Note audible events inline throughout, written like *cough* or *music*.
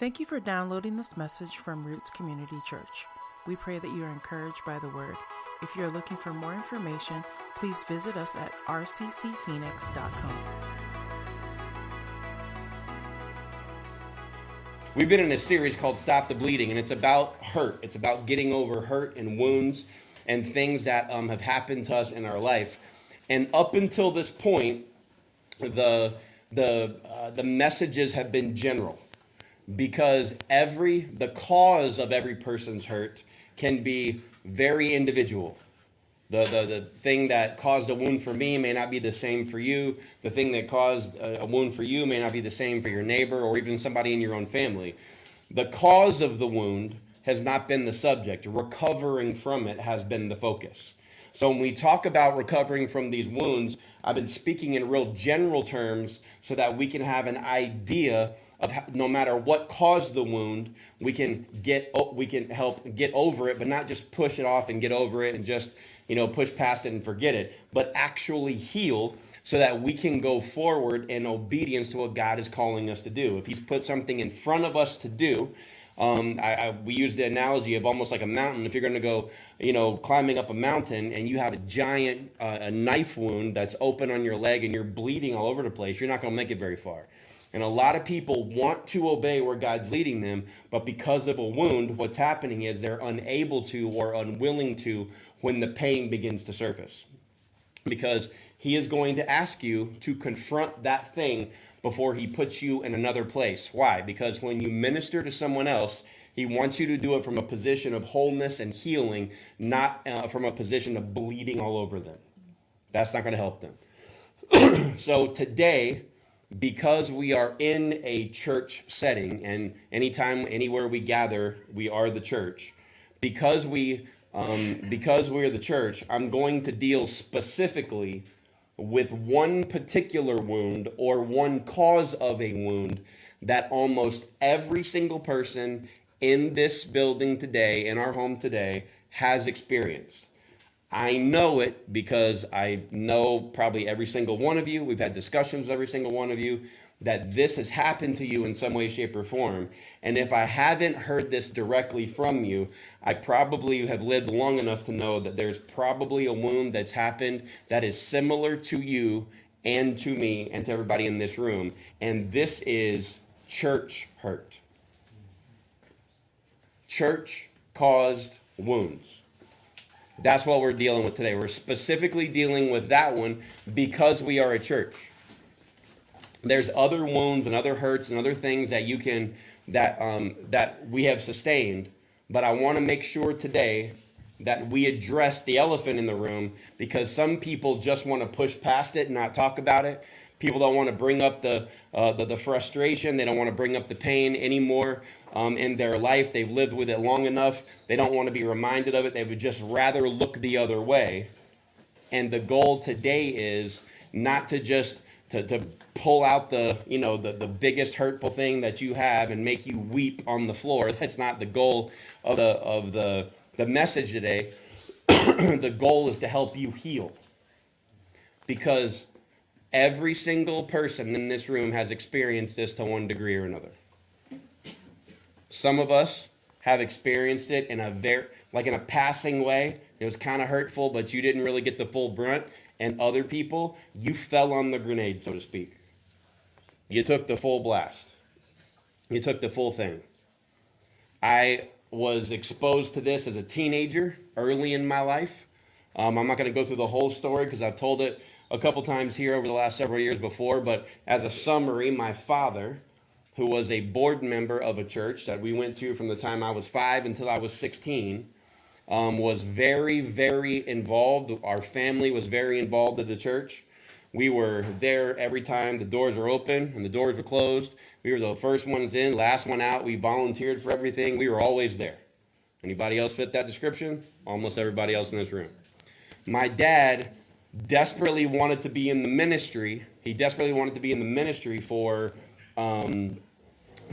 Thank you for downloading this message from Roots Community Church. We pray that you are encouraged by the word. If you are looking for more information, please visit us at rccphoenix.com. We've been in a series called Stop the Bleeding, and it's about hurt. It's about getting over hurt and wounds and things that um, have happened to us in our life. And up until this point, the the uh, the messages have been general because every the cause of every person's hurt can be very individual. The, the, the thing that caused a wound for me may not be the same for you. The thing that caused a, a wound for you may not be the same for your neighbor or even somebody in your own family. The cause of the wound has not been the subject. Recovering from it has been the focus. So when we talk about recovering from these wounds, I've been speaking in real general terms so that we can have an idea of how, no matter what caused the wound, we can get we can help get over it, but not just push it off and get over it and just you know push past it and forget it, but actually heal so that we can go forward in obedience to what God is calling us to do. If He's put something in front of us to do, um, I, I, we use the analogy of almost like a mountain. If you're going to go, you know, climbing up a mountain and you have a giant uh, a knife wound that's open on your leg and you're bleeding all over the place, you're not going to make it very far. And a lot of people want to obey where God's leading them, but because of a wound, what's happening is they're unable to or unwilling to when the pain begins to surface. Because He is going to ask you to confront that thing before he puts you in another place. Why? Because when you minister to someone else, he wants you to do it from a position of wholeness and healing, not uh, from a position of bleeding all over them. That's not going to help them. *clears throat* so today, because we are in a church setting, and anytime, anywhere we gather, we are the church. Because we, um, because we are the church, I'm going to deal specifically with one particular wound or one cause of a wound that almost every single person in this building today, in our home today, has experienced. I know it because I know probably every single one of you. We've had discussions with every single one of you that this has happened to you in some way, shape, or form. And if I haven't heard this directly from you, I probably have lived long enough to know that there's probably a wound that's happened that is similar to you and to me and to everybody in this room. And this is church hurt. Church caused wounds. That's what we're dealing with today. We're specifically dealing with that one because we are a church there's other wounds and other hurts and other things that you can that um, that we have sustained. But i want to make sure today that we address the elephant in the room because some people just want to push past it and not talk about it. People don't want to bring up the, uh, the, the frustration. They don't want to bring up the pain anymore um, in their life. They've lived with it long enough. They don't want to be reminded of it. They would just rather look the other way. And the goal today is not to just to, to pull out the you know the, the biggest hurtful thing that you have and make you weep on the floor. *laughs* That's not the goal of the of the the message today. *clears throat* The goal is to help you heal. Because every single person in this room has experienced this to one degree or another. Some of us have experienced it in a very like in a passing way. It was kind of hurtful but you didn't really get the full brunt and other people, you fell on the grenade, so to speak. You took the full blast. You took the full thing. I was exposed to this as a teenager early in my life. Um, I'm not going to go through the whole story because I've told it a couple times here over the last several years before, but as a summary, my father, who was a board member of a church that we went to from the time I was five until I was 16, um, was very, very involved. Our family was very involved at the church. We were there every time the doors were open and the doors were closed. We were the first ones in, last one out. We volunteered for everything. We were always there. Anybody else fit that description? Almost everybody else in this room. My dad desperately wanted to be in the ministry. He desperately wanted to be in the ministry for um,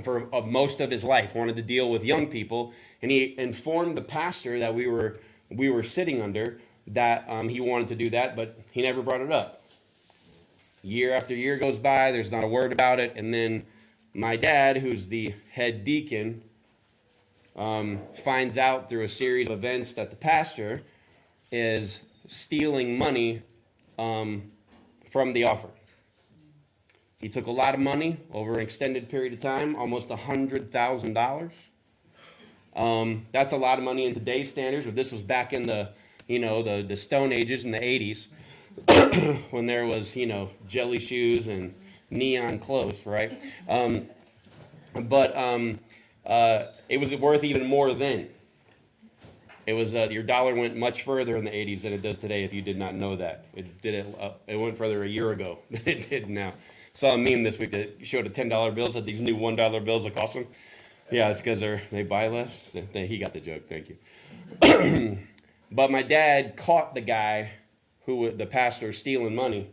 for uh, most of his life. Wanted to deal with young people and he informed the pastor that we were we were sitting under that um, he wanted to do that, but he never brought it up. Year after year goes by, there's not a word about it, and then my dad, who's the head deacon, um, finds out through a series of events that the pastor is stealing money um, from the offering. He took a lot of money over an extended period of time, almost $100,000. Um, that's a lot of money in today's standards, but this was back in the, you know, the, the Stone Ages in the 80s *coughs* when there was, you know, jelly shoes and neon clothes, right? Um, but um, uh, it was worth even more then. It was uh, your dollar went much further in the 80s than it does today. If you did not know that, it did it. Uh, it went further a year ago *laughs* than it did now. Saw a meme this week that showed a ten dollar bill. Said these new one dollar bills cost them. Yeah, it's because they they buy less. He got the joke. Thank you. *clears throat* but my dad caught the guy who the pastor stealing money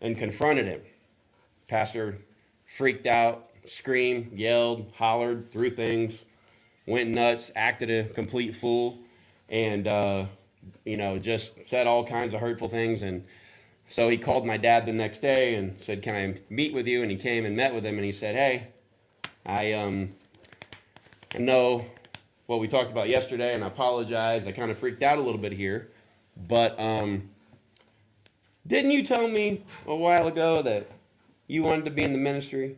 and confronted him. Pastor freaked out, screamed, yelled, hollered, threw things, went nuts, acted a complete fool and uh, you know just said all kinds of hurtful things and so he called my dad the next day and said can i meet with you? And he came and met with him and he said hey i um know what we talked about yesterday and i apologize. I kind of freaked out a little bit here but um didn't you tell me a while ago that you wanted to be in the ministry?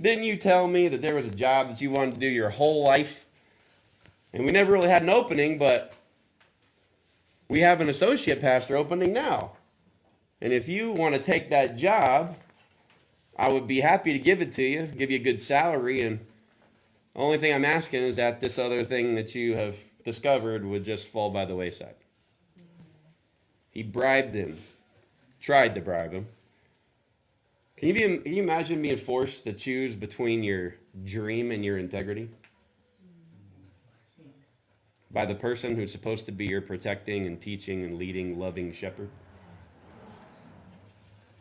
Didn't you tell me that there was a job that you wanted to do your whole life? And we never really had an opening, but we have an associate pastor opening now. And if you want to take that job, I would be happy to give it to you, give you a good salary. And the only thing I'm asking is that this other thing that you have discovered would just fall by the wayside. He bribed him, tried to bribe him. Can you, be, can you imagine being forced to choose between your dream and your integrity? By the person who's supposed to be your protecting and teaching and leading, loving shepherd.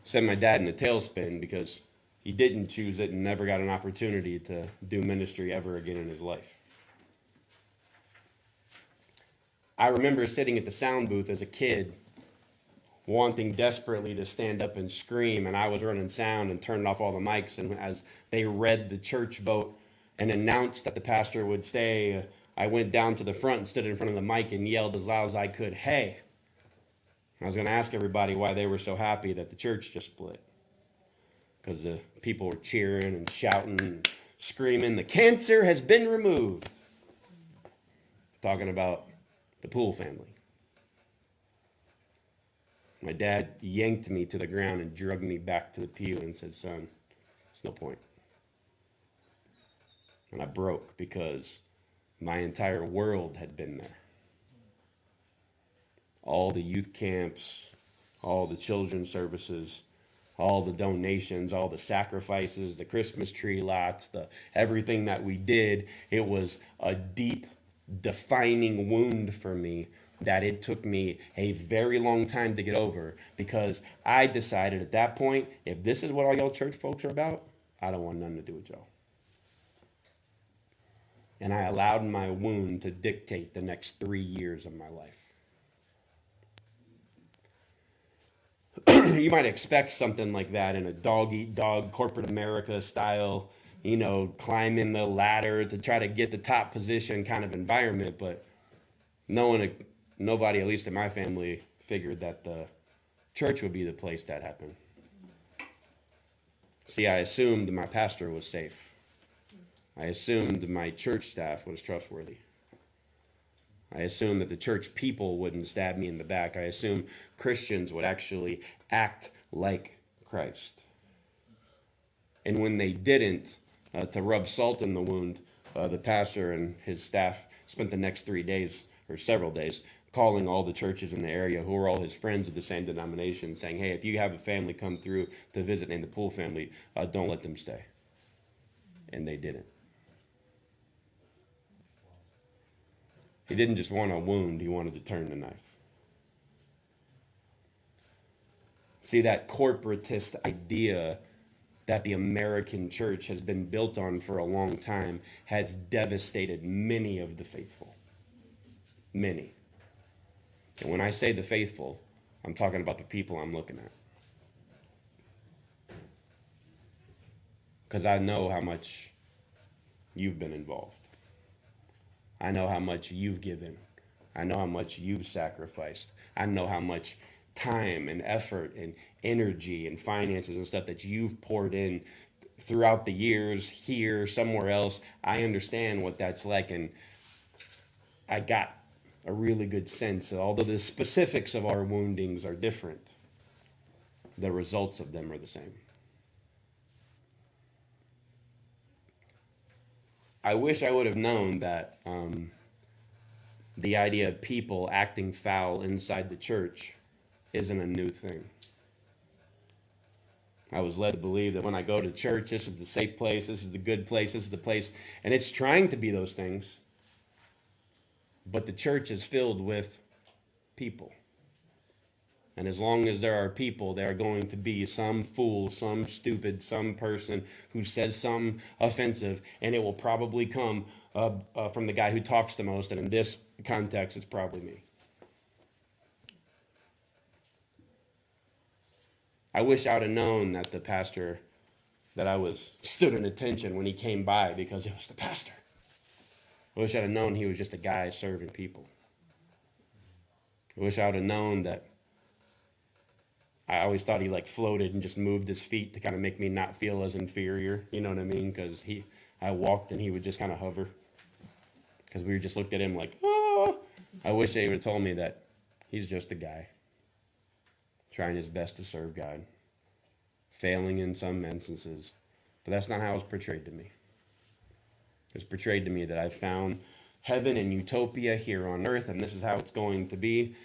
Sent my dad in a tailspin because he didn't choose it and never got an opportunity to do ministry ever again in his life. I remember sitting at the sound booth as a kid, wanting desperately to stand up and scream, and I was running sound and turned off all the mics. And as they read the church vote and announced that the pastor would stay I went down to the front and stood in front of the mic and yelled as loud as I could, Hey! I was going to ask everybody why they were so happy that the church just split. Because the people were cheering and shouting and screaming, The cancer has been removed. Talking about the Poole family. My dad yanked me to the ground and dragged me back to the pew and said, Son, there's no point. And I broke because my entire world had been there. All the youth camps, all the children's services, all the donations, all the sacrifices, the Christmas tree lots, the everything that we did, it was a deep defining wound for me that it took me a very long time to get over because I decided at that point, if this is what all y'all church folks are about, I don't want nothing to do with y'all and I allowed my wound to dictate the next three years of my life. *clears throat* you might expect something like that in a dog eat dog corporate America style, you know, climbing the ladder to try to get the top position kind of environment, but no one, nobody, at least in my family, figured that the church would be the place that happened. See, I assumed my pastor was safe. I assumed my church staff was trustworthy. I assumed that the church people wouldn't stab me in the back. I assumed Christians would actually act like Christ. And when they didn't, uh, to rub salt in the wound, uh, the pastor and his staff spent the next three days, or several days, calling all the churches in the area who were all his friends of the same denomination, saying, Hey, if you have a family come through to visit named the Poole family, uh, don't let them stay. And they didn't. He didn't just want a wound, he wanted to turn the knife. See, that corporatist idea that the American church has been built on for a long time has devastated many of the faithful. Many. And when I say the faithful, I'm talking about the people I'm looking at. because I know how much you've been involved. I know how much you've given. I know how much you've sacrificed. I know how much time and effort and energy and finances and stuff that you've poured in throughout the years here, somewhere else. I understand what that's like. And I got a really good sense, that although the specifics of our woundings are different, the results of them are the same. I wish I would have known that um, the idea of people acting foul inside the church isn't a new thing. I was led to believe that when I go to church, this is the safe place, this is the good place, this is the place, and it's trying to be those things. But the church is filled with people. And as long as there are people, there are going to be some fool, some stupid, some person who says something offensive, and it will probably come uh, uh, from the guy who talks the most. And in this context, it's probably me. I wish I would have known that the pastor that I was stood in attention when he came by because it was the pastor. I wish I'd have known he was just a guy serving people. I wish I would have known that I always thought he like floated and just moved his feet to kind of make me not feel as inferior. You know what I mean? Because he, I walked and he would just kind of hover. Because we just looked at him like, oh. I wish they would have told me that he's just a guy trying his best to serve God, failing in some instances. But that's not how it was portrayed to me. It was portrayed to me that I found heaven and utopia here on earth, and this is how it's going to be.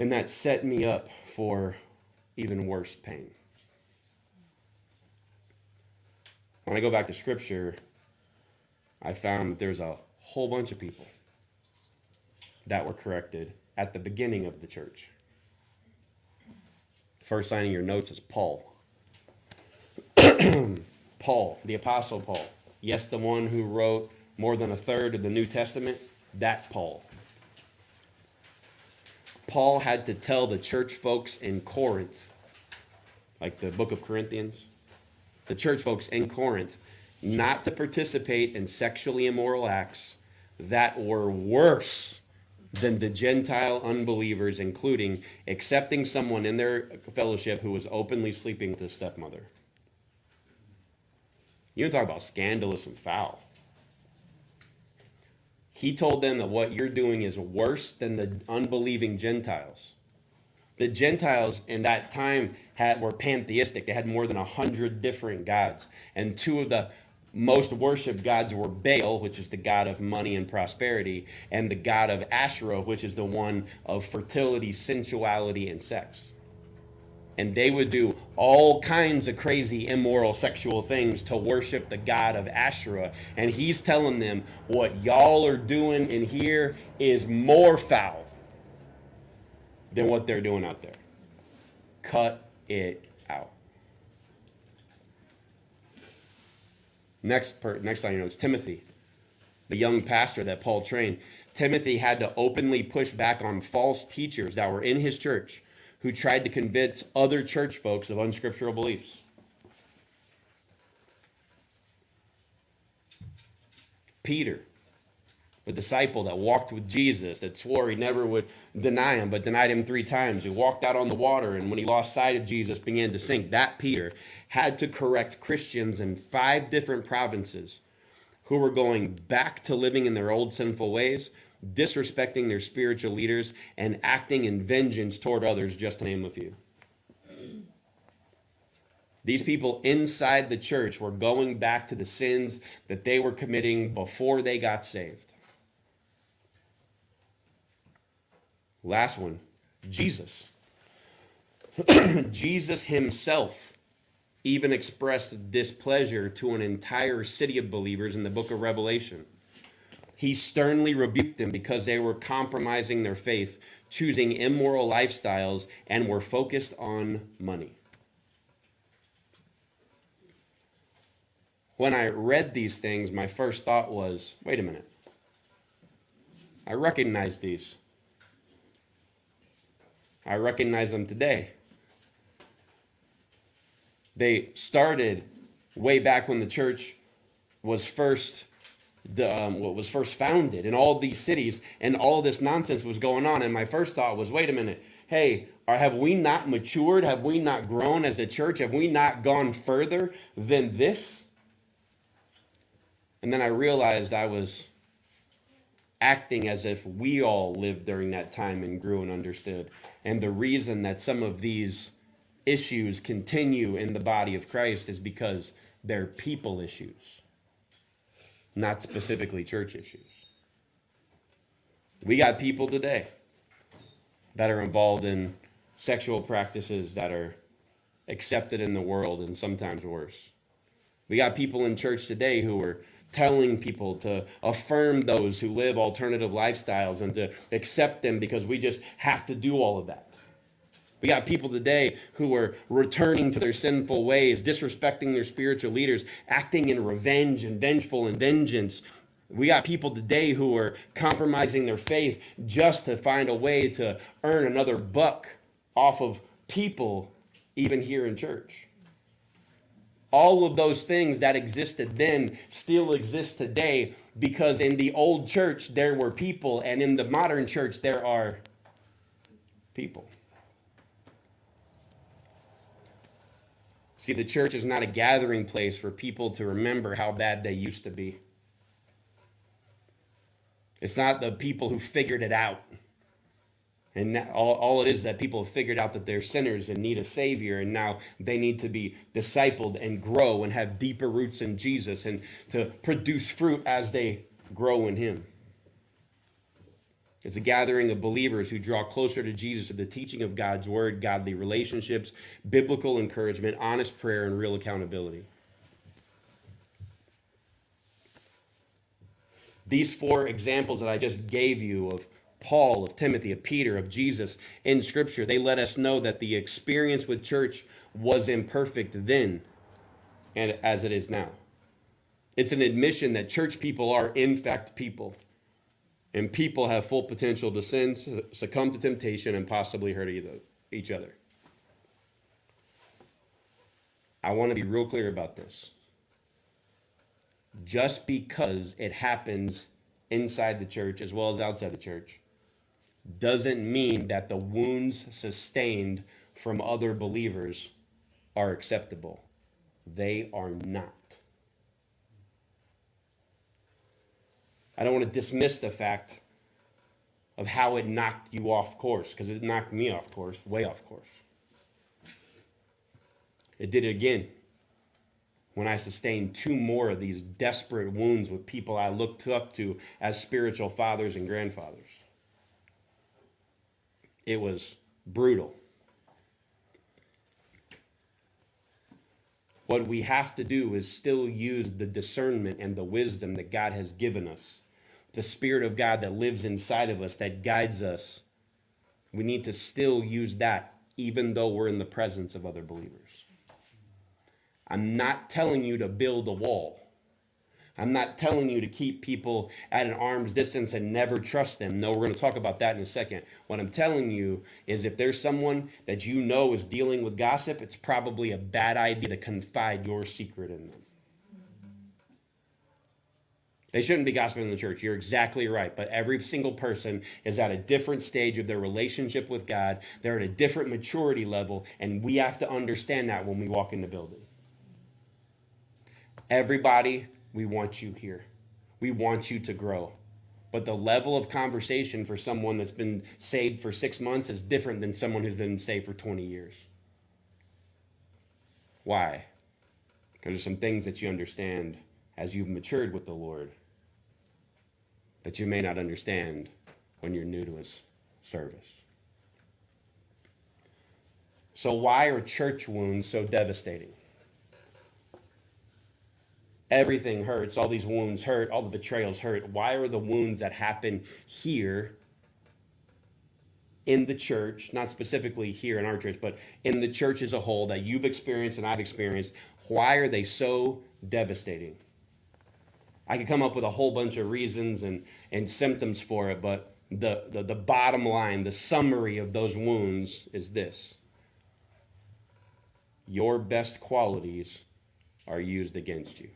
And that set me up for even worse pain. When I go back to scripture, I found that there's a whole bunch of people that were corrected at the beginning of the church. First signing your notes is Paul. *clears throat* Paul, the Apostle Paul. Yes, the one who wrote more than a third of the New Testament, that Paul. Paul had to tell the church folks in Corinth, like the book of Corinthians, the church folks in Corinth, not to participate in sexually immoral acts that were worse than the Gentile unbelievers, including accepting someone in their fellowship who was openly sleeping with his stepmother. You talk about scandalous and foul. He told them that what you're doing is worse than the unbelieving Gentiles. The Gentiles in that time had were pantheistic. They had more than a hundred different gods, and two of the most worshipped gods were Baal, which is the god of money and prosperity, and the god of Asherah, which is the one of fertility, sensuality, and sex and they would do all kinds of crazy immoral sexual things to worship the god of Asherah. And he's telling them what y'all are doing in here is more foul than what they're doing out there. Cut it out. Next per, next line you know it's Timothy the young pastor that Paul trained. Timothy had to openly push back on false teachers that were in his church who tried to convince other church folks of unscriptural beliefs. Peter, the disciple that walked with Jesus, that swore he never would deny him, but denied him three times, who walked out on the water and when he lost sight of Jesus began to sink. That Peter had to correct Christians in five different provinces who were going back to living in their old sinful ways disrespecting their spiritual leaders, and acting in vengeance toward others, just to name a few. These people inside the church were going back to the sins that they were committing before they got saved. Last one Jesus. *clears throat* Jesus himself even expressed displeasure to an entire city of believers in the book of Revelation he sternly rebuked them because they were compromising their faith, choosing immoral lifestyles, and were focused on money. When I read these things, my first thought was wait a minute. I recognize these. I recognize them today. They started way back when the church was first the, um, what was first founded in all these cities and all this nonsense was going on. And my first thought was wait a minute. Hey or have we not matured? Have we not grown as a church? Have we not gone further than this? And then i realized i was acting as if we all lived during that time and grew and understood. And the reason that some of these issues continue in the body of christ is because they're people issues not specifically church issues. We got people today that are involved in sexual practices that are accepted in the world and sometimes worse. We got people in church today who are telling people to affirm those who live alternative lifestyles and to accept them because we just have to do all of that. We got people today who are returning to their sinful ways, disrespecting their spiritual leaders, acting in revenge and vengeful and vengeance. We got people today who are compromising their faith just to find a way to earn another buck off of people, even here in church. All of those things that existed then still exist today because in the old church there were people, and in the modern church there are people. See, the church is not a gathering place for people to remember how bad they used to be. It's not the people who figured it out. And all, all it is that people have figured out that they're sinners and need a Savior, and now they need to be discipled and grow and have deeper roots in Jesus and to produce fruit as they grow in Him. It's a gathering of believers who draw closer to Jesus through the teaching of God's word, godly relationships, biblical encouragement, honest prayer, and real accountability. These four examples that I just gave you of Paul, of Timothy, of Peter, of Jesus in Scripture, they let us know that the experience with church was imperfect then and as it is now. It's an admission that church people are, in fact, people and people have full potential to sin, succumb to temptation, and possibly hurt each other. I want to be real clear about this. Just because it happens inside the church as well as outside the church doesn't mean that the wounds sustained from other believers are acceptable. They are not. I don't want to dismiss the fact of how it knocked you off course, because it knocked me off course, way off course. It did it again when I sustained two more of these desperate wounds with people I looked up to as spiritual fathers and grandfathers. It was brutal. What we have to do is still use the discernment and the wisdom that God has given us the Spirit of God that lives inside of us, that guides us, we need to still use that even though we're in the presence of other believers. I'm not telling you to build a wall. I'm not telling you to keep people at an arm's distance and never trust them. No, we're going to talk about that in a second. What I'm telling you is if there's someone that you know is dealing with gossip, it's probably a bad idea to confide your secret in them. They shouldn't be gossiping in the church. You're exactly right. But every single person is at a different stage of their relationship with God. They're at a different maturity level, and we have to understand that when we walk in the building. Everybody, we want you here. We want you to grow. But the level of conversation for someone that's been saved for six months is different than someone who's been saved for 20 years. Why? Because there's some things that you understand as you've matured with the Lord that you may not understand when you're new to his service. So, why are church wounds so devastating? Everything hurts. All these wounds hurt. All the betrayals hurt. Why are the wounds that happen here in the church, not specifically here in our church, but in the church as a whole that you've experienced and I've experienced, why are they so devastating? I could come up with a whole bunch of reasons and, and symptoms for it, but the, the, the bottom line, the summary of those wounds is this Your best qualities are used against you.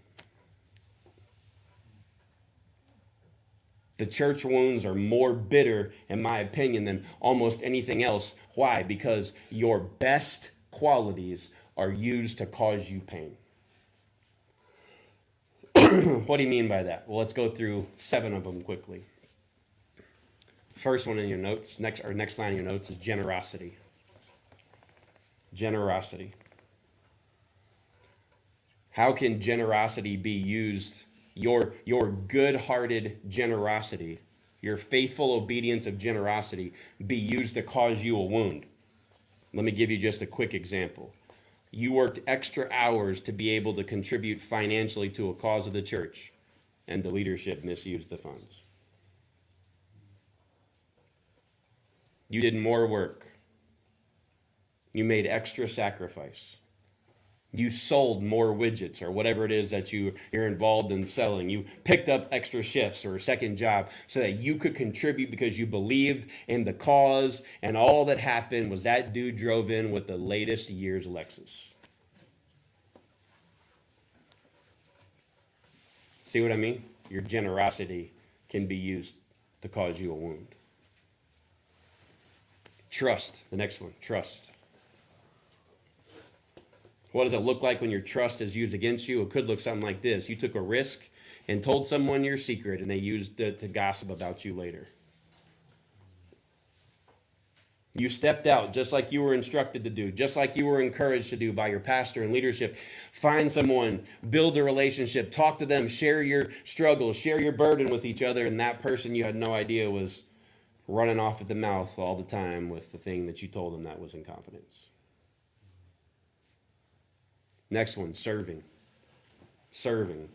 The church wounds are more bitter, in my opinion, than almost anything else. Why? Because your best qualities are used to cause you pain. *coughs* what do you mean by that? Well, let's go through seven of them quickly. First one in your notes, next or next line in your notes is generosity. Generosity. How can generosity be used your, your good hearted generosity, your faithful obedience of generosity, be used to cause you a wound. Let me give you just a quick example. You worked extra hours to be able to contribute financially to a cause of the church, and the leadership misused the funds. You did more work. You made extra sacrifice you sold more widgets or whatever it is that you, you're involved in selling. You picked up extra shifts or a second job so that you could contribute because you believed in the cause. And all that happened was that dude drove in with the latest year's Lexus. See what I mean? Your generosity can be used to cause you a wound. Trust, the next one, trust. What does it look like when your trust is used against you? It could look something like this You took a risk and told someone your secret, and they used it to gossip about you later. You stepped out just like you were instructed to do, just like you were encouraged to do by your pastor and leadership. Find someone, build a relationship, talk to them, share your struggles, share your burden with each other, and that person you had no idea was running off at the mouth all the time with the thing that you told them that was in confidence. Next one serving. Serving.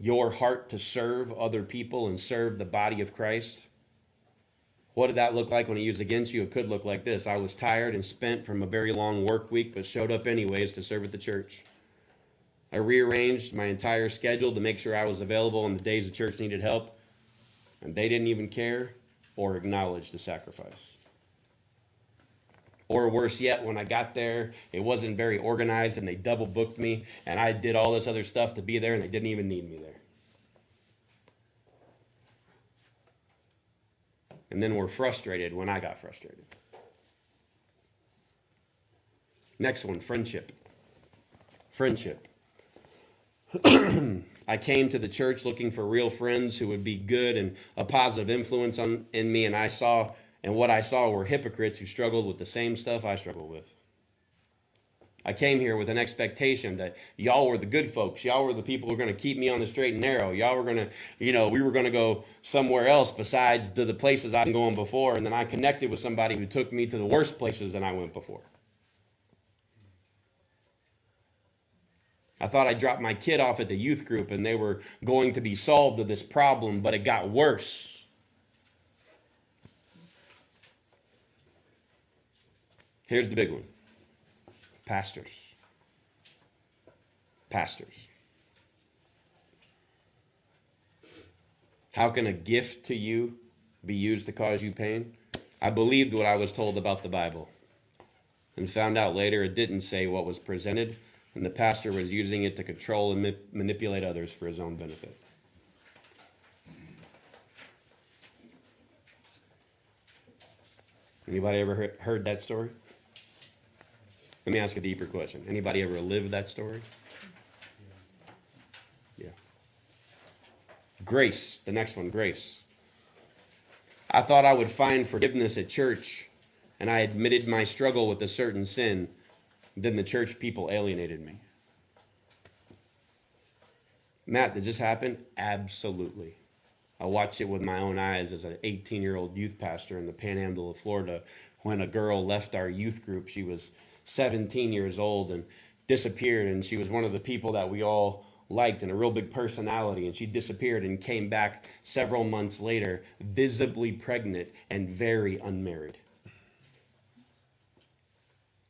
Your heart to serve other people and serve the body of Christ. What did that look like when he used against you? It could look like this I was tired and spent from a very long work week, but showed up anyways to serve at the church. I rearranged my entire schedule to make sure I was available on the days the church needed help, and they didn't even care or acknowledge the sacrifice. Or worse yet, when I got there, it wasn't very organized and they double booked me and I did all this other stuff to be there and they didn't even need me there. And then we're frustrated when I got frustrated. Next one friendship. Friendship. *clears throat* I came to the church looking for real friends who would be good and a positive influence on, in me, and I saw and what I saw were hypocrites who struggled with the same stuff I struggled with. I came here with an expectation that y'all were the good folks. Y'all were the people who were going to keep me on the straight and narrow. Y'all were going to, you know, we were going to go somewhere else besides to the places I've been going before. And then I connected with somebody who took me to the worst places than I went before. I thought I dropped my kid off at the youth group and they were going to be solved of this problem, but it got worse. Here's the big one pastors. Pastors. How can a gift to you be used to cause you pain? I believed what I was told about the Bible and found out later it didn't say what was presented, and the pastor was using it to control and ma- manipulate others for his own benefit. Anybody ever heard that story? Let me ask a deeper question. Anybody ever lived that story? Yeah. Grace, the next one, grace. I thought I would find forgiveness at church, and I admitted my struggle with a certain sin. Then the church people alienated me. Matt, does this happen? Absolutely. I watched it with my own eyes as an 18 year old youth pastor in the panhandle of Florida when a girl left our youth group. She was 17 years old and disappeared. And she was one of the people that we all liked and a real big personality. And she disappeared and came back several months later, visibly pregnant and very unmarried.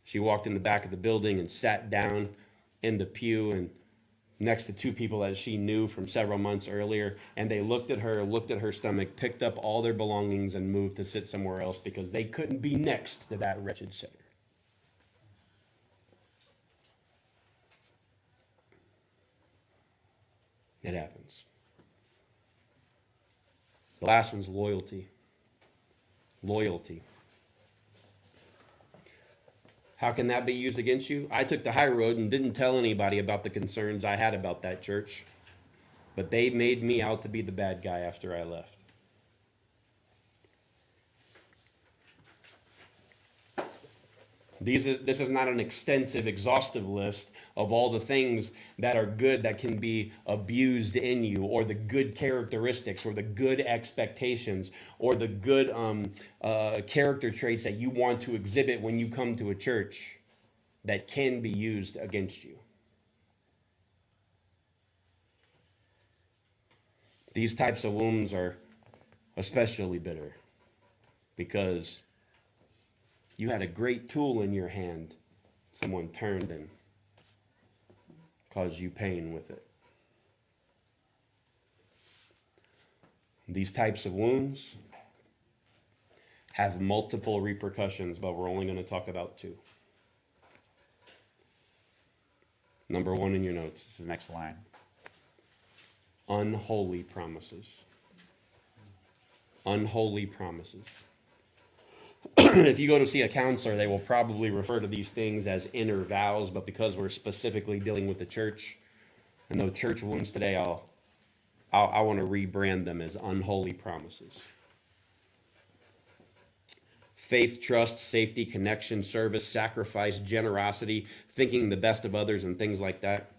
She walked in the back of the building and sat down in the pew and next to two people that she knew from several months earlier and they looked at her looked at her stomach picked up all their belongings and moved to sit somewhere else because they couldn't be next to that wretched sinner It happens. The last one's loyalty. Loyalty. How can that be used against you? I took the high road and didn't tell anybody about the concerns I had about that church, but they made me out to be the bad guy after I left. These are, this is not an extensive, exhaustive list of all the things that are good that can be abused in you, or the good characteristics, or the good expectations, or the good um, uh, character traits that you want to exhibit when you come to a church that can be used against you. These types of wounds are especially bitter because you had a great tool in your hand. Someone turned and caused you pain with it. These types of wounds have multiple repercussions, but we're only going to talk about two. Number one in your notes. This is the next line. Unholy promises. Unholy promises. *clears throat* if you go to see a counselor, they will probably refer to these things as inner vows, but because we're specifically dealing with the church and the church wounds today, I'll, I'll I want to rebrand them as unholy promises. Faith, trust, safety, connection, service, sacrifice, generosity, thinking the best of others, and things like that.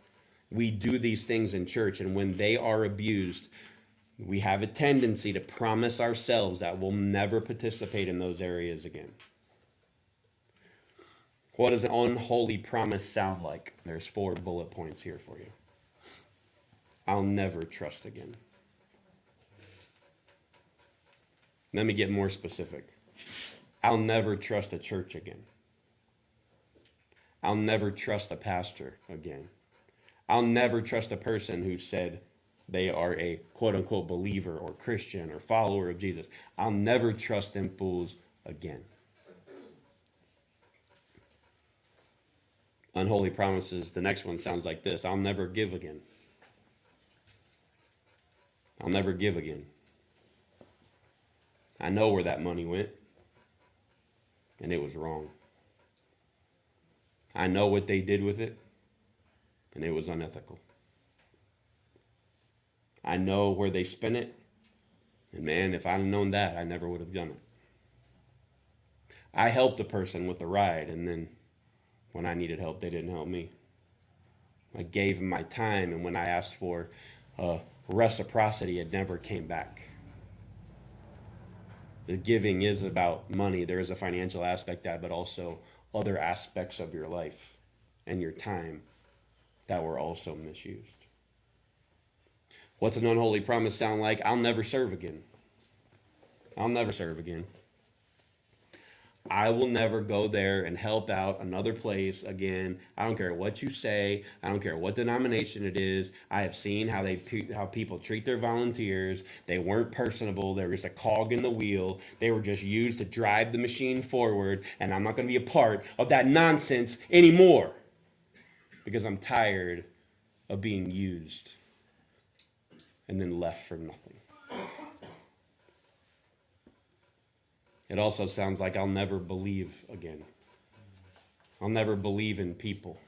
We do these things in church, and when they are abused, we have a tendency to promise ourselves that we'll never participate in those areas again. What does an unholy promise sound like? There's four bullet points here for you. I'll never trust again. Let me get more specific. I'll never trust a church again. I'll never trust a pastor again. I'll never trust a person who said, they are a quote unquote believer or Christian or follower of Jesus. I'll never trust them fools again. Unholy promises, the next one sounds like this I'll never give again. I'll never give again. I know where that money went, and it was wrong. I know what they did with it, and it was unethical. I know where they spent it. And man, if I'd known that, I never would have done it. I helped a person with a ride, and then when I needed help, they didn't help me. I gave them my time, and when I asked for uh, reciprocity, it never came back. The giving is about money. There is a financial aspect to that, but also other aspects of your life and your time that were also misused. What's an unholy promise sound like? I'll never serve again. I'll never serve again. I will never go there and help out another place again. I don't care what you say. I don't care what denomination it is. I have seen how they how people treat their volunteers. They weren't personable. They were just a cog in the wheel. They were just used to drive the machine forward. And I'm not going to be a part of that nonsense anymore because I'm tired of being used and then left for nothing. It also sounds like I'll never believe again. I'll never believe in people.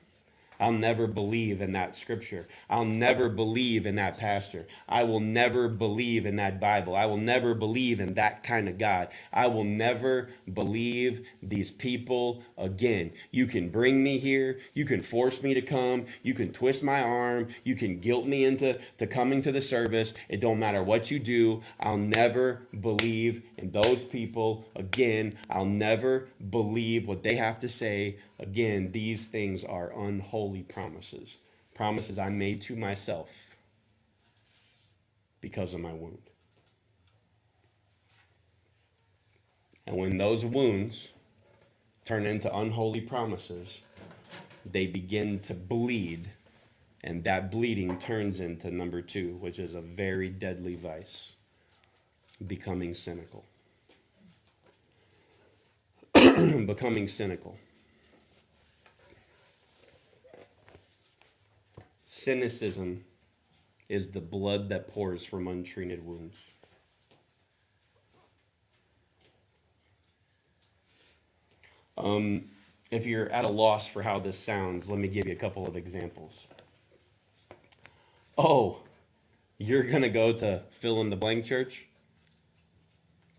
I'll never believe in that scripture. I'll never believe in that pastor. I will never believe in that Bible. I will never believe in that kind of God. I will never believe these people again. You can bring me here. You can force me to come. You can twist my arm. You can guilt me into to coming to the service. It don't matter what you do. I'll never believe in those people again. I'll never believe what they have to say Again, these things are unholy promises, promises I made to myself because of my wound. And when those wounds turn into unholy promises, they begin to bleed, and that bleeding turns into number two, which is a very deadly vice becoming cynical. *clears throat* becoming cynical. Cynicism is the blood that pours from untreated wounds. Um, if you're at a loss for how this sounds, let me give you a couple of examples. Oh, you're going to go to fill in the blank church?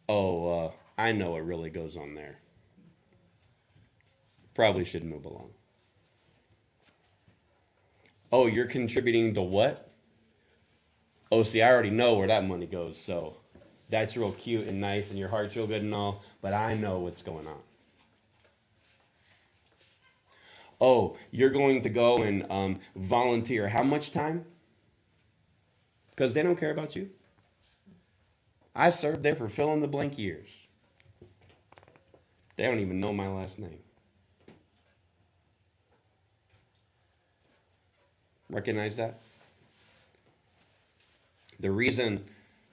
Oh, uh, I know what really goes on there. Probably should move along. Oh, you're contributing to what? Oh, see, I already know where that money goes, so that's real cute and nice, and your heart's real good and all, but I know what's going on. Oh, you're going to go and um, volunteer how much time? Because they don't care about you. I served there for fill in the blank years. They don't even know my last name. Recognize that? The reason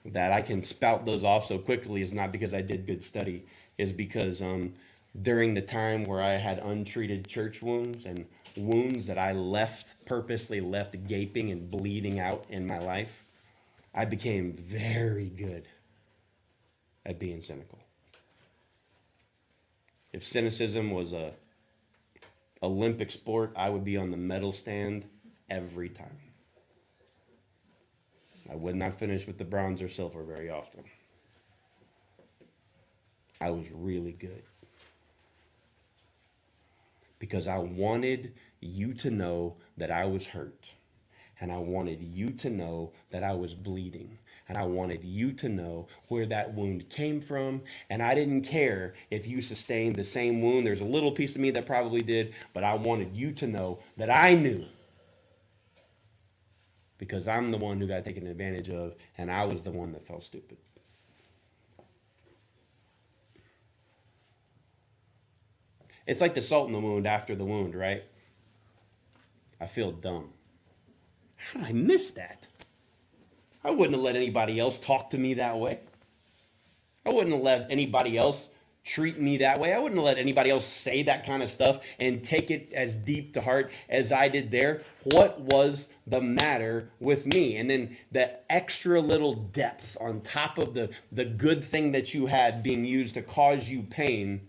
that I can spout those off so quickly is not because I did good study, is because um, during the time where I had untreated church wounds and wounds that I left, purposely left gaping and bleeding out in my life, I became very good at being cynical. If cynicism was a Olympic sport, I would be on the medal stand every time. I would not finish with the bronze or silver very often. I was really good. Because I wanted you to know that I was hurt. And I wanted you to know that I was bleeding. And I wanted you to know where that wound came from. And I didn't care if you sustained the same wound. There's a little piece of me that probably did, but I wanted you to know that I knew because I'm the one who got taken advantage of, and I was the one that felt stupid. It's like the salt in the wound after the wound, right? I feel dumb. How did I miss that? I wouldn't have let anybody else talk to me that way. I wouldn't have let anybody else treat me that way. I wouldn't let anybody else say that kind of stuff and take it as deep to heart as I did there. What was the matter with me? And then the extra little depth on top of the, the good thing that you had being used to cause you pain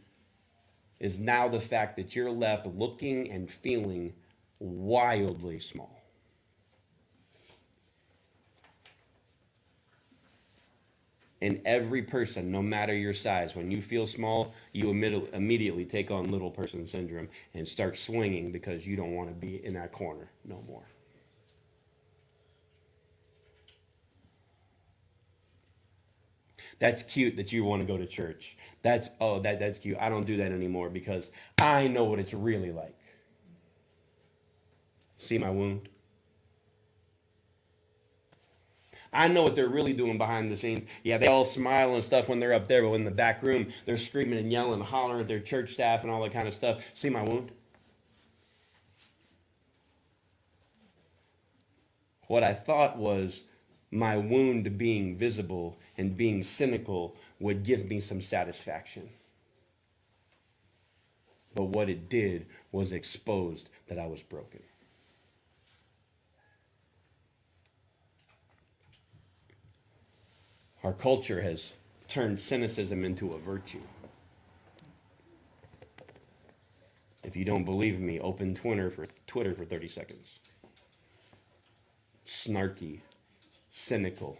is now the fact that you're left looking and feeling wildly small. In every person, no matter your size. When you feel small, you immediately take on little person syndrome and start swinging because you don't want to be in that corner no more. That's cute that you want to go to church. That's oh that that's cute. I don't do that anymore because I know what it's really like. See my wound? I know what they're really doing behind the scenes. Yeah, they all smile and stuff when they're up there, but in the back room, they're screaming and yelling, and hollering at their church staff and all that kind of stuff. See my wound? What I thought was my wound being visible and being cynical would give me some satisfaction. But what it did was exposed that I was broken. Our culture has turned cynicism into a virtue. If you don't believe me, open Twitter for Twitter for 30 seconds. Snarky, cynical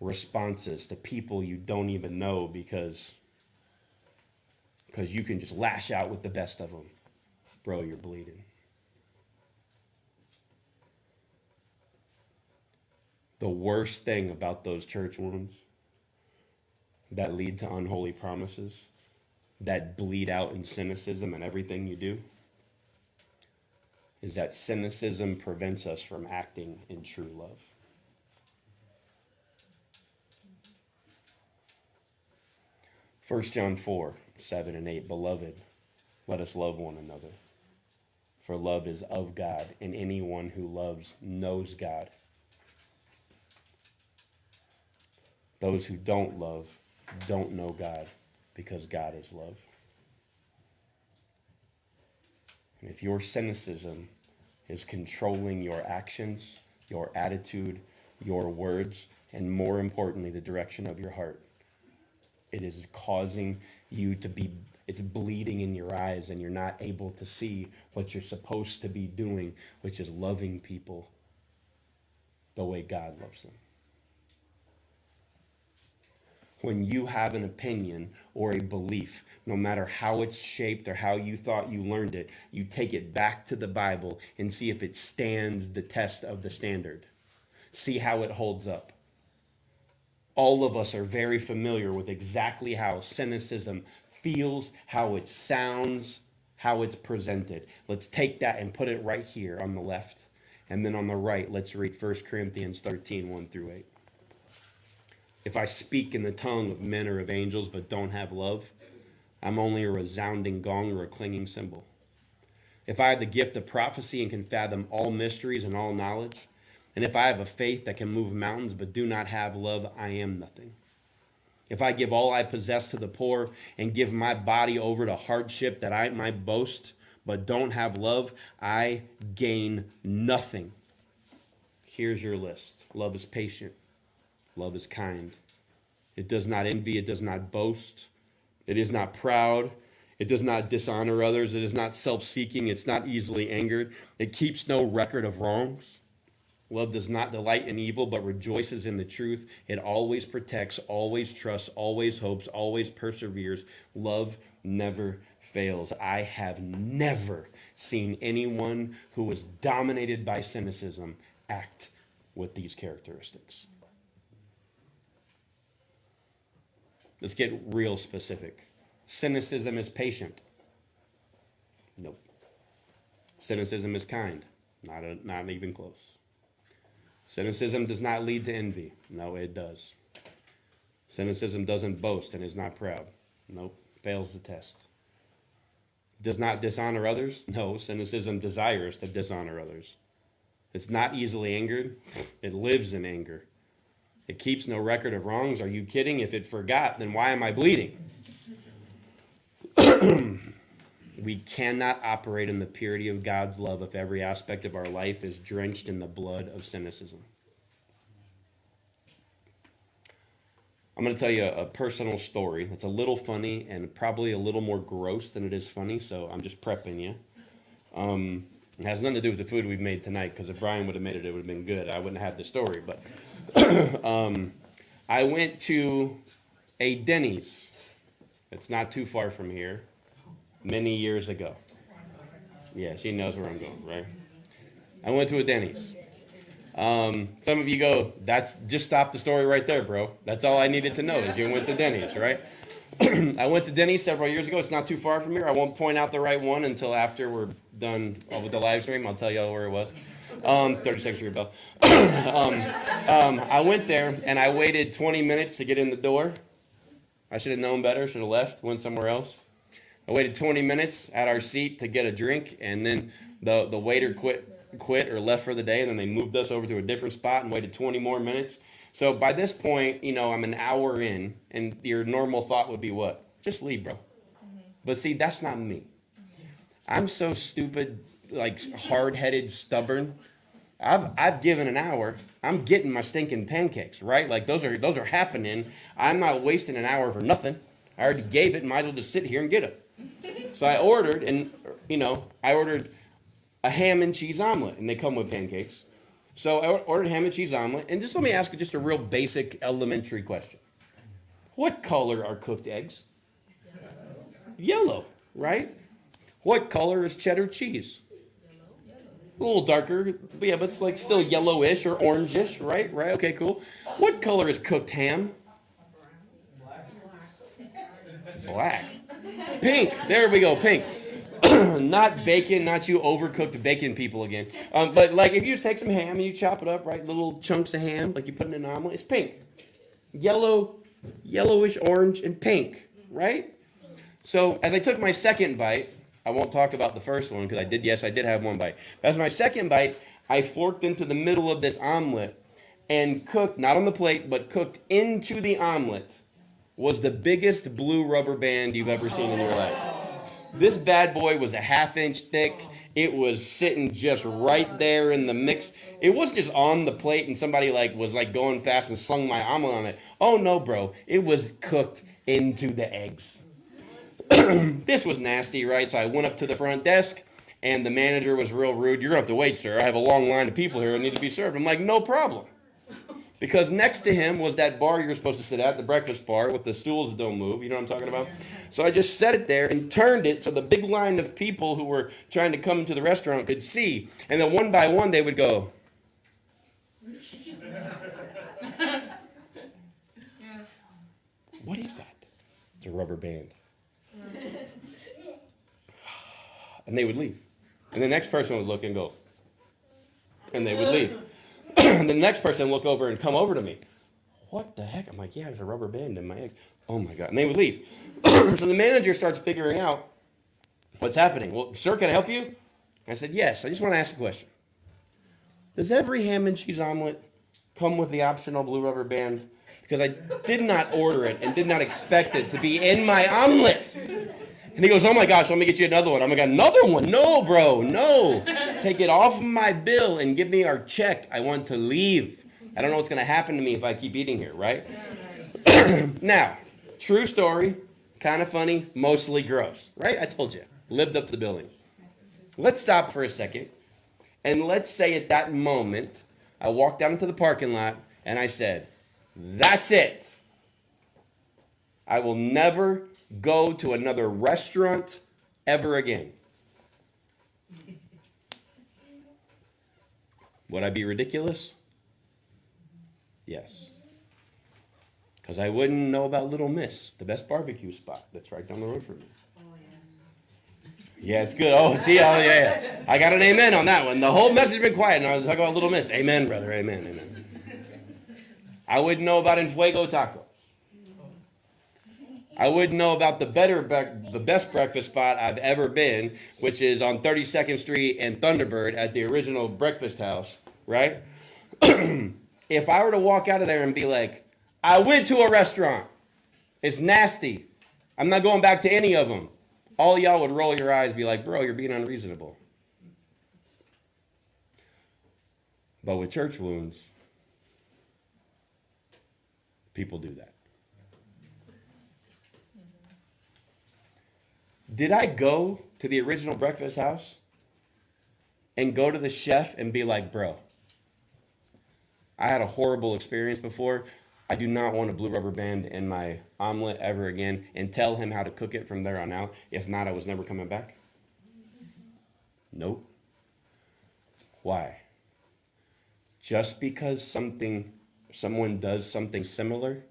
responses to people you don't even know because because you can just lash out with the best of them. Bro, you're bleeding. The worst thing about those church wounds that lead to unholy promises, that bleed out in cynicism and everything you do, is that cynicism prevents us from acting in true love. First John 4, 7 and 8, Beloved, let us love one another. For love is of God, and anyone who loves knows God Those who don't love don't know God because God is love. And if your cynicism is controlling your actions, your attitude, your words, and more importantly, the direction of your heart. It is causing you to be, it's bleeding in your eyes, and you're not able to see what you're supposed to be doing, which is loving people the way God loves them when you have an opinion or a belief, no matter how it's shaped or how you thought you learned it, you take it back to the Bible and see if it stands the test of the standard. See how it holds up. All of us are very familiar with exactly how cynicism feels, how it sounds, how it's presented. Let's take that and put it right here on the left. And then on the right, let's read 1 Corinthians 13 1 through 8. If I speak in the tongue of men or of angels but don't have love, I'm only a resounding gong or a clanging cymbal. If I have the gift of prophecy and can fathom all mysteries and all knowledge, and if I have a faith that can move mountains but do not have love, I am nothing. If I give all I possess to the poor and give my body over to hardship that I might boast but don't have love, I gain nothing. Here's your list love is patient. Love is kind. It does not envy. It does not boast. It is not proud. It does not dishonor others. It is not self seeking. It's not easily angered. It keeps no record of wrongs. Love does not delight in evil, but rejoices in the truth. It always protects, always trusts, always hopes, always perseveres. Love never fails. I have never seen anyone who was dominated by cynicism act with these characteristics. Let's get real specific. Cynicism is patient. Nope. Cynicism is kind. Not, a, not even close. Cynicism does not lead to envy. No, it does. Cynicism doesn't boast and is not proud. Nope. Fails the test. Does not dishonor others? No. Cynicism desires to dishonor others. It's not easily angered. It lives in anger. It keeps no record of wrongs. Are you kidding? If it forgot, then why am I bleeding? *clears throat* we cannot operate in the purity of God's love if every aspect of our life is drenched in the blood of cynicism. I'm going to tell you a, personal story that's a little funny and probably a little more gross than it is funny, so I'm just prepping you. Um, it has nothing to do with the food we've made tonight because if Brian would have made it, it would have been good. I wouldn't have had the story. But *clears throat* um, I went to a Denny's. It's not too far from here. Many years ago. Yeah, she knows where I'm going, right? I went to a Denny's. Um, some of you go, that's just stop the story right there, bro. That's all I needed to know is you went to Denny's, right? *clears throat* I went to Denny's several years ago. It's not too far from here. I won't point out the right one until after we're done with the live stream. I'll tell you all where it was. Um, 36 year bell. *coughs* um, um, I went there and I waited 20 minutes to get in the door. I should have known better, should have left, went somewhere else. I waited 20 minutes at our seat to get a drink, and then the, the waiter quit quit or left for the day, and then they moved us over to a different spot and waited 20 more minutes. So by this point, you know, I'm an hour in, and your normal thought would be what? Just leave, bro. Mm-hmm. But see, that's not me. I'm so stupid, like hard headed, stubborn. I've I've given an hour. I'm getting my stinking pancakes, right? Like those are those are happening. I'm not wasting an hour for nothing. I already gave it. Might as well just sit here and get it. So I ordered, and you know, I ordered a ham and cheese omelet, and they come with pancakes. So I ordered ham and cheese omelet, and just let me ask you just a real basic elementary question: What color are cooked eggs? Yellow, right? What color is cheddar cheese? A little darker, but yeah, but it's like still yellowish or orangish, right? Right? Okay, cool. What color is cooked ham? Black. Pink. There we go, pink. *clears throat* not bacon, not you overcooked bacon people again. Um, but like if you just take some ham and you chop it up, right, little chunks of ham, like you put in an omelet, it's pink. Yellow, yellowish orange, and pink, right? So as I took my second bite, I won't talk about the first one because I did, yes, I did have one bite. As my second bite, I forked into the middle of this omelet and cooked, not on the plate, but cooked into the omelet was the biggest blue rubber band you've ever seen in your life. This bad boy was a half inch thick. It was sitting just right there in the mix. It wasn't just on the plate and somebody like was like going fast and slung my omelet on it. Oh no, bro. It was cooked into the eggs. *clears throat* this was nasty, right? So I went up to the front desk and the manager was real rude. You're gonna have to wait, sir. I have a long line of people here that need to be served. I'm like, no problem. Because next to him was that bar you're supposed to sit at, the breakfast bar with the stools that don't move. You know what I'm talking about? So I just set it there and turned it so the big line of people who were trying to come to the restaurant could see. And then one by one they would go. *laughs* What is that? It's a rubber band. *sighs* And they would leave. And the next person would look and go. And they would leave. and *clears throat* the next person would look over and come over to me. What the heck? I'm like, yeah, there's a rubber band in my egg. Oh my God. And they would leave. *clears throat* so the manager starts figuring out what's happening. Well, sir, can I help you? I said, yes. I just want to ask a question. Does every ham and cheese omelet come with the optional blue rubber band? Because I did not order it and did not expect it to be in my omelet. And he goes, Oh my gosh, let me get you another one. I'm like, Another one? No, bro, no. Take it off my bill and give me our check. I want to leave. I don't know what's going to happen to me if I keep eating here, right? *clears throat* now, true story, kind of funny, mostly gross, right? I told you, lived up to the billing. Let's stop for a second. And let's say at that moment, I walked down into the parking lot and I said, That's it. I will never go to another restaurant ever again. Would I be ridiculous? Yes. Because I wouldn't know about Little Miss, the best barbecue spot that's right down the road from me. Oh yes. Yeah, it's good. Oh, *laughs* see, oh, yeah. I got an amen on that one. The whole message been quiet. and Now, talk about Little Miss. Amen, brother. Amen, amen. I wouldn't know about Enfuego Taco. I wouldn't know about the better, the best breakfast spot I've ever been, which is on 32nd Street and Thunderbird at the original breakfast house, right? *clears throat* if I were to walk out of there and be like, I went to a restaurant, it's nasty, I'm not going back to any of them, all y'all would roll your eyes, and be like, bro, you're being unreasonable. But with church wounds, people do that. Did I go to the original breakfast house and go to the chef and be like, bro, I had a horrible experience before. I do not want a blue rubber band in my omelet ever again and tell him how to cook it from there on out. If not, I was never coming back. Nope. Why? Just because something someone does something similar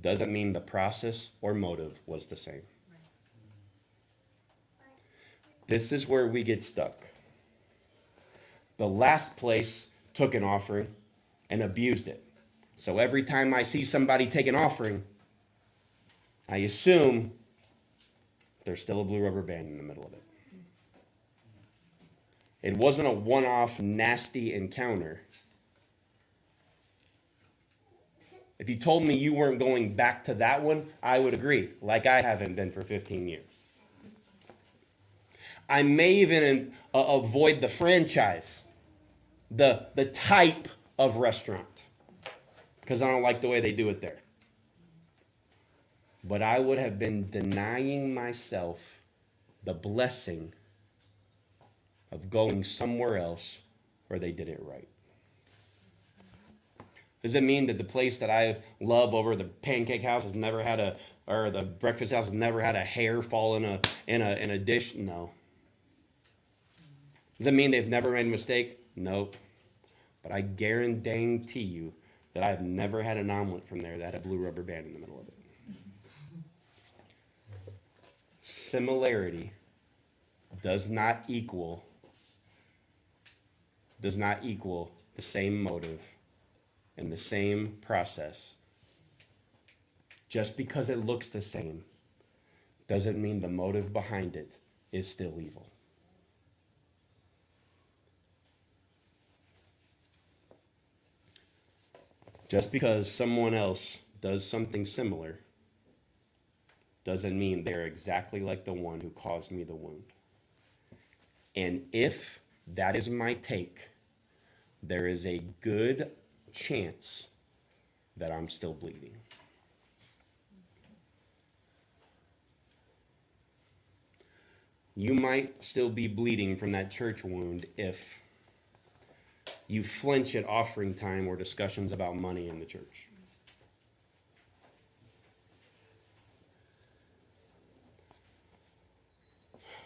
doesn't mean the process or motive was the same. This is where we get stuck. The last place took an offering and abused it. So every time I see somebody take an offering, I assume there's still a blue rubber band in the middle of it. It wasn't a one off nasty encounter. If you told me you weren't going back to that one, I would agree, like I haven't been for 15 years. I may even uh, avoid the franchise, the, the type of restaurant, because I don't like the way they do it there. But I would have been denying myself the blessing of going somewhere else where they did it right. Does it mean that the place that I love over the pancake house has never had a, or the breakfast house has never had a hair fall in a in a in a dish? No. Does that mean they've never made a mistake? Nope. But I guarantee you that I've never had an omelet from there that had a blue rubber band in the middle of it. Similarity does not equal does not equal the same motive and the same process. Just because it looks the same doesn't mean the motive behind it is still evil. Just because someone else does something similar doesn't mean they're exactly like the one who caused me the wound. And if that is my take, there is a good chance that I'm still bleeding. You might still be bleeding from that church wound if you flinch at offering time or discussions about money in the church.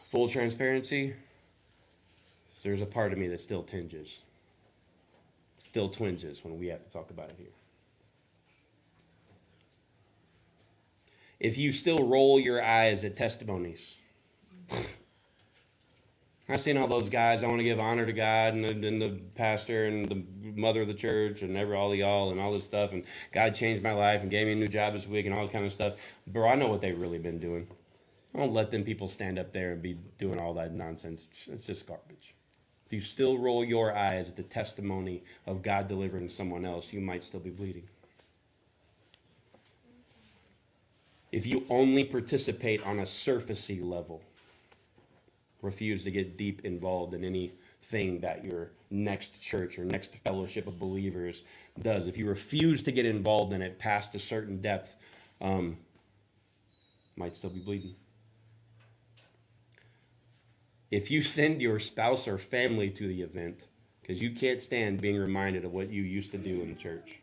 Full transparency, there's a part of me that still tinges, still twinges when we have to talk about it here. If you still roll your eyes at testimonies, I've seen all those guys. I want to give honor to God and the, and the pastor and the mother of the church and every all y'all and all this stuff. And God changed my life and gave me a new job this week and all this kind of stuff. Bro, I know what they've really been doing. I don't let them people stand up there and be doing all that nonsense. It's just garbage. If you still roll your eyes at the testimony of God delivering someone else, you might still be bleeding. If you only participate on a surfacey level, refuse to get deep involved in anything that your next church or next fellowship of believers does. If you refuse to get involved in it past a certain depth, um, might still be bleeding. If you send your spouse or family to the event, because you can't stand being reminded of what you used to do in the church.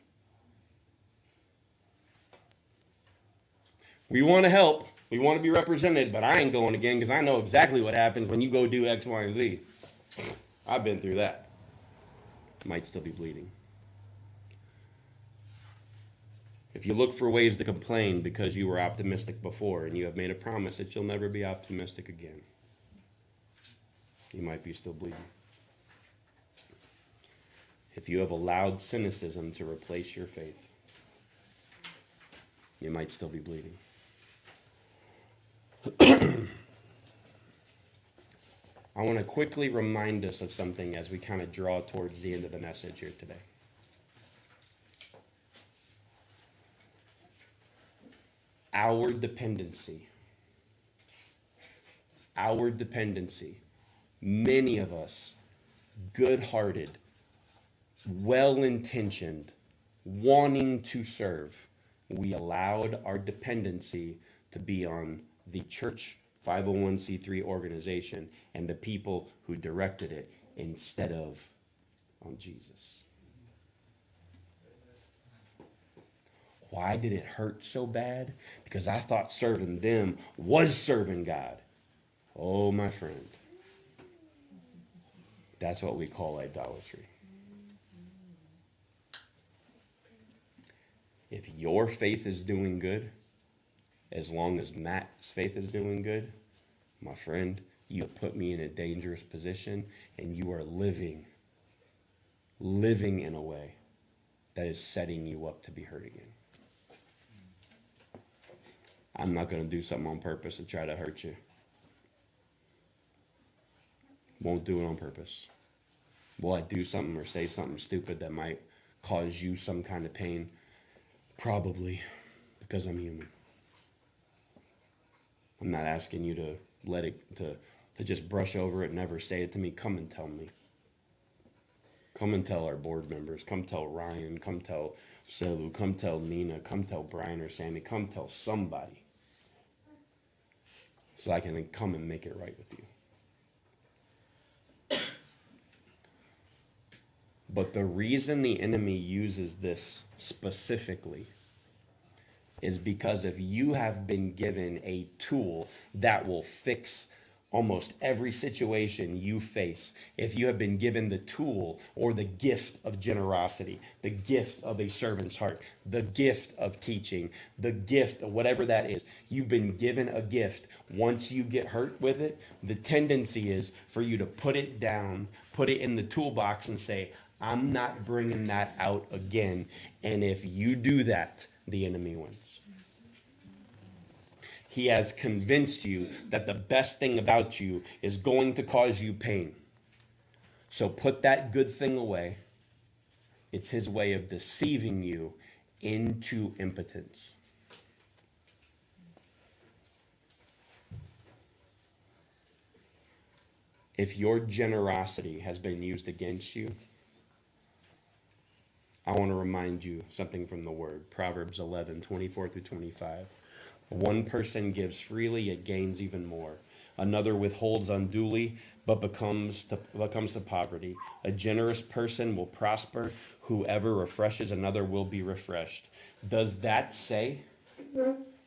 We want to help, we want to be represented, but I ain't going again because I know exactly what happens when you go do X, Y, and Z. I've been through that. Might still be bleeding. If you look for ways to complain because you were optimistic before and you have made a promise that you'll never be optimistic again, you might be still bleeding. If you have allowed cynicism to replace your faith, you might still be bleeding. *clears throat* I want to quickly remind us of something as we kind of draw towards the end of the message here today. Our dependency. Our dependency. Many of us, good hearted, well intentioned, wanting to serve, we allowed our dependency to be on the church 501c3 organization and the people who directed it instead of on Jesus. Why did it hurt so bad? Because I thought serving them was serving God. Oh, my friend. That's what we call idolatry. If your faith is doing good, as long as Matt's faith is doing good, my friend, you put me in a dangerous position and you are living, living in a way that is setting you up to be hurt again. I'm not going to do something on purpose to try to hurt you. Won't do it on purpose. Will I do something or say something stupid that might cause you some kind of pain? Probably, because I'm human. I'm not asking you to let it to to just brush over it, never say it to me. Come and tell me. Come and tell our board members. Come tell Ryan. Come tell Selu. Come tell Nina. Come tell Brian or Sammy. Come tell somebody. So I can then come and make it right with you. But the reason the enemy uses this specifically is because if you have been given a tool that will fix almost every situation you face, if you have been given the tool or the gift of generosity, the gift of a servant's heart, the gift of teaching, the gift of whatever that is, you've been given a gift. Once you get hurt with it, the tendency is for you to put it down, put it in the toolbox, and say, I'm not bringing that out again. And if you do that, the enemy wins. He has convinced you that the best thing about you is going to cause you pain. So put that good thing away. It's his way of deceiving you into impotence. If your generosity has been used against you, I want to remind you something from the word Proverbs 11 24 through 25. One person gives freely, it gains even more. Another withholds unduly, but becomes to, becomes to poverty. A generous person will prosper. Whoever refreshes another will be refreshed. Does that say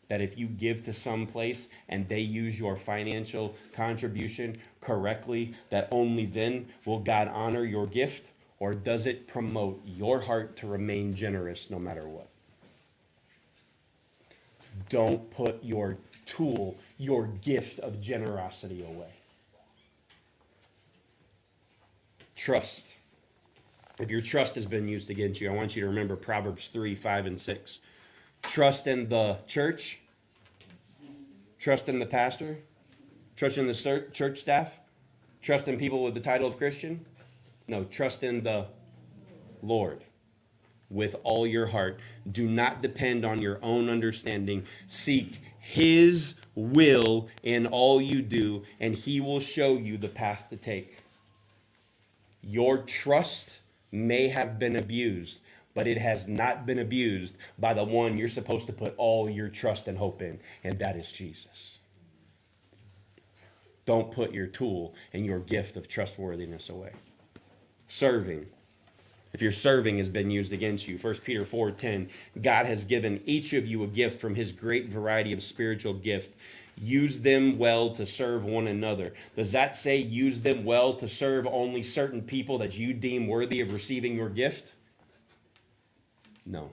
that if you give to some place and they use your financial contribution correctly, that only then will God honor your gift? Or does it promote your heart to remain generous no matter what? Don't put your tool, your gift of generosity away. Trust. If your trust has been used against you, I want you to remember Proverbs 3 5 and 6. Trust in the church, trust in the pastor, trust in the church staff, trust in people with the title of Christian. No, trust in the Lord with all your heart. Do not depend on your own understanding. Seek His will in all you do, and He will show you the path to take. Your trust may have been abused, but it has not been abused by the one you're supposed to put all your trust and hope in, and that is Jesus. Don't put your tool and your gift of trustworthiness away. Serving. If your serving has been used against you 1 peter 4.10 god has given each of you a gift from his great variety of spiritual gift. Use them well to serve one another. Does that say use them well to serve only certain people that you deem worthy of receiving your gift? No.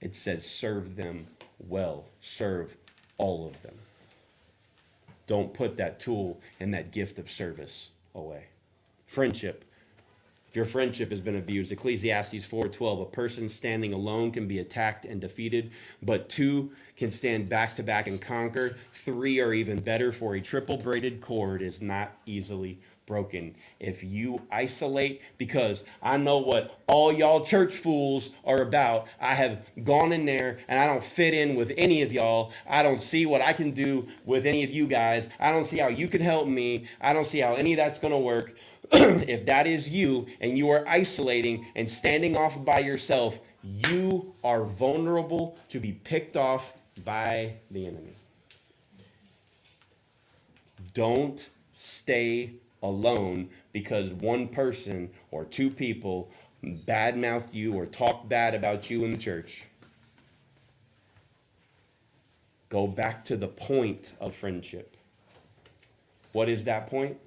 It says serve them well. Serve all of them. Don't put that tool and that gift of service away. Friendship your friendship has been abused. Ecclesiastes 4:12, a person standing alone can be attacked and defeated, but two can stand back to back and conquer. Three are even better, for a triple braided cord is not easily broken. If you isolate, because I know what all y'all church fools are about, I have gone in there and I don't fit in with any of y'all. I don't see what I can do with any of you guys. I don't see how you can help me. I don't see how any of that's going to work. *clears throat* if that is you and you are isolating and standing off by yourself, you are vulnerable to be picked off by the enemy. Don't stay alone because one person or two people badmouth you or talk bad about you in the church. Go back to the point of friendship. What is that point?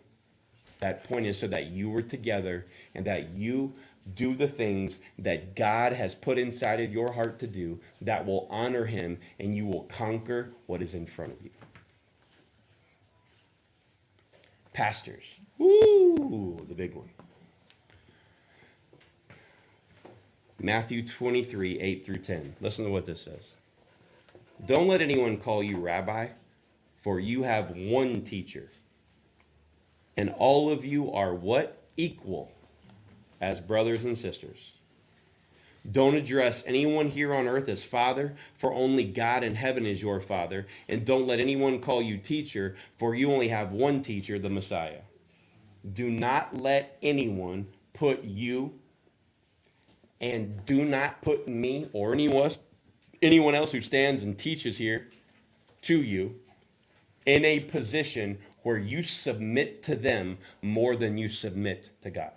That point is so that you were together and that you do the things that God has put inside of your heart to do that will honor Him and you will conquer what is in front of you. Pastors. Woo! The big one. Matthew 23, 8 through 10. Listen to what this says. Don't let anyone call you rabbi, for you have one teacher and all of you are what? Equal as brothers and sisters. Don't address anyone here on earth as father, for only God in heaven is your father. And don't let anyone call you teacher, for you only have one teacher, the Messiah. Do not let anyone put you and do not put me or anyone, anyone else who stands and teaches here to you in a position where you submit to them more than you submit to God.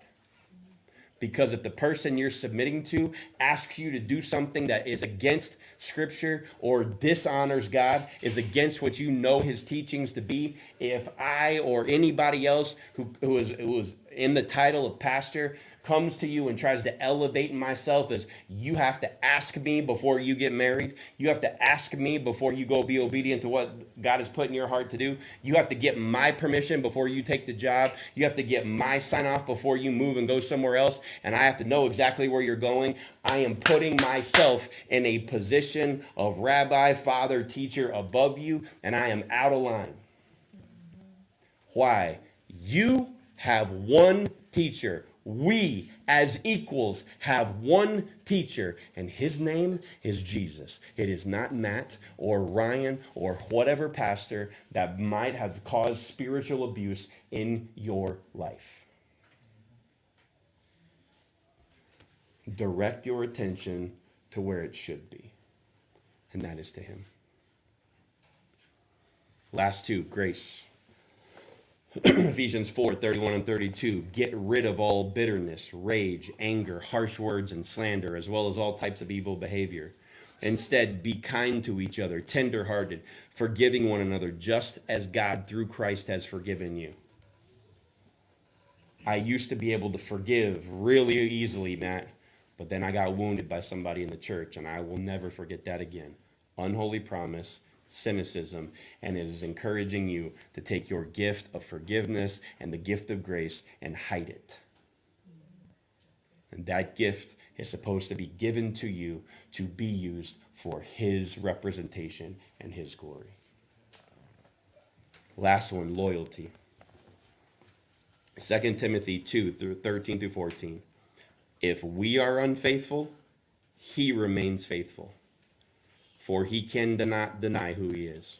Because if the person you're submitting to asks you to do something that is against Scripture or dishonors God, is against what you know His teachings to be, if I or anybody else who, who, is, who is in the title of pastor comes to you and tries to elevate myself as you have to ask me before you get married. You have to ask me before you go be obedient to what God has put in your heart to do. You have to get my permission before you take the job. You have to get my sign off before you move and go somewhere else. And I have to know exactly where you're going. I am putting myself in a position of rabbi, father, teacher above you, and I am out of line. Why? You have one teacher we as equals have one teacher, and his name is Jesus. It is not Matt or Ryan or whatever pastor that might have caused spiritual abuse in your life. Direct your attention to where it should be, and that is to him. Last two, grace. *clears throat* Ephesians 4 31 and 32. Get rid of all bitterness, rage, anger, harsh words, and slander, as well as all types of evil behavior. Instead, be kind to each other, tenderhearted, forgiving one another, just as God through Christ has forgiven you. I used to be able to forgive really easily, Matt, but then I got wounded by somebody in the church, and I will never forget that again. Unholy promise cynicism, and it is encouraging you to take your gift of forgiveness and the gift of grace and hide it. And that gift is supposed to be given to you to be used for His representation and His glory. Last one loyalty. 2 Timothy 2 through 13 through 14. If we are unfaithful, he remains faithful for he can not deny who he is.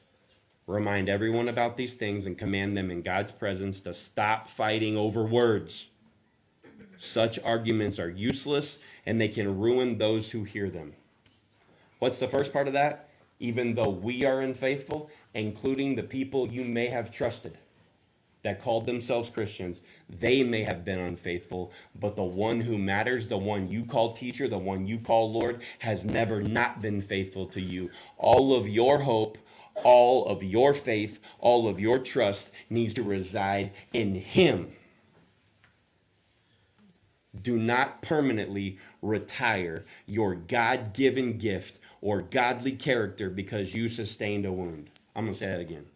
Remind everyone about these things and command them in God's presence to stop fighting over words. Such arguments are useless and they can ruin those who hear them. What's the first part of that? Even though we are unfaithful, including the people you may have trusted that called themselves Christians, they may have been unfaithful, but the one who matters, the one you call teacher, the one you call Lord, has never not been faithful to you. All of your hope, all of your faith, all of your trust needs to reside in Him. Do not permanently retire your God given gift or godly character because you sustained a wound. I'm going to say that again.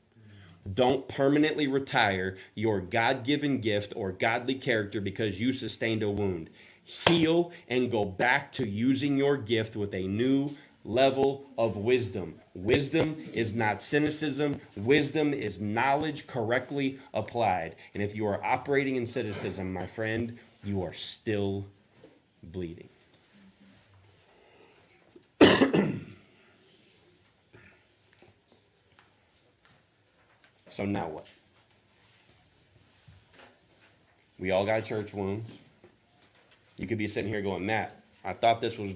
Don't permanently retire your God given gift or godly character because you sustained a wound. Heal and go back to using your gift with a new level of wisdom. Wisdom is not cynicism, wisdom is knowledge correctly applied. And if you are operating in cynicism, my friend, you are still bleeding. So now what? We all got church wounds. You could be sitting here going, Matt, I thought this was,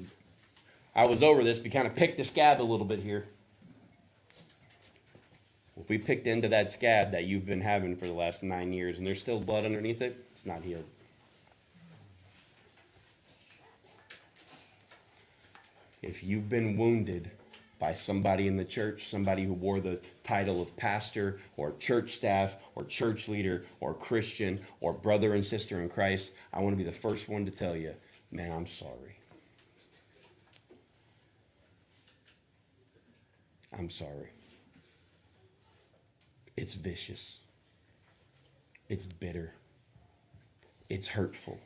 I was over this, but kind of picked the scab a little bit here. If we picked into that scab that you've been having for the last nine years and there's still blood underneath it, it's not healed. If you've been wounded by somebody in the church, somebody who wore the title of pastor or church staff or church leader or Christian or brother and sister in Christ, I want to be the first one to tell you, man, I'm sorry. I'm sorry. It's vicious. It's bitter. It's hurtful.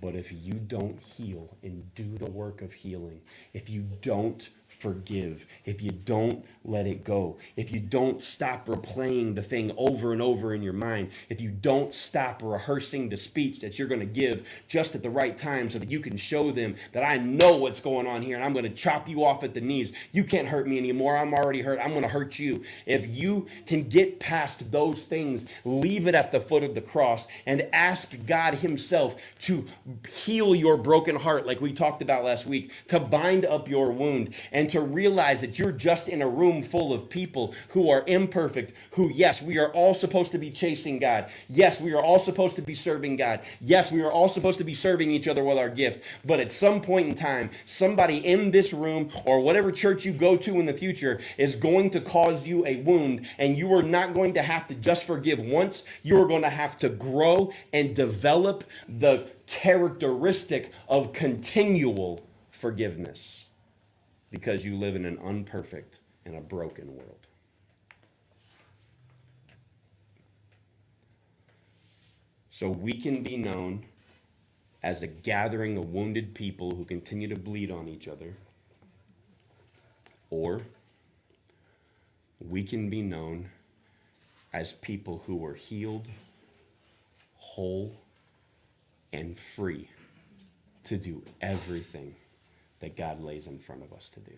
But if you don't heal and do the work of healing, if you don't forgive, if you don't let it go, if you don't stop replaying the thing over and over in your mind, if you don't stop rehearsing the speech that you're going to give just at the right time so that you can show them that I know what's going on here and I'm going to chop you off at the knees. You can't hurt me anymore. I'm already hurt. I'm going to hurt you. If you can get past those things, leave it at the foot of the cross and ask God Himself to heal your broken heart, like we talked about last week, to bind up your wound and and to realize that you're just in a room full of people who are imperfect, who, yes, we are all supposed to be chasing God. Yes, we are all supposed to be serving God. Yes, we are all supposed to be serving each other with our gift. But at some point in time, somebody in this room or whatever church you go to in the future is going to cause you a wound, and you are not going to have to just forgive once. You are going to have to grow and develop the characteristic of continual forgiveness because you live in an unperfect and a broken world. So we can be known as a gathering of wounded people who continue to bleed on each other, or we can be known as people who are healed, whole, and free to do everything that God lays in front of us to do.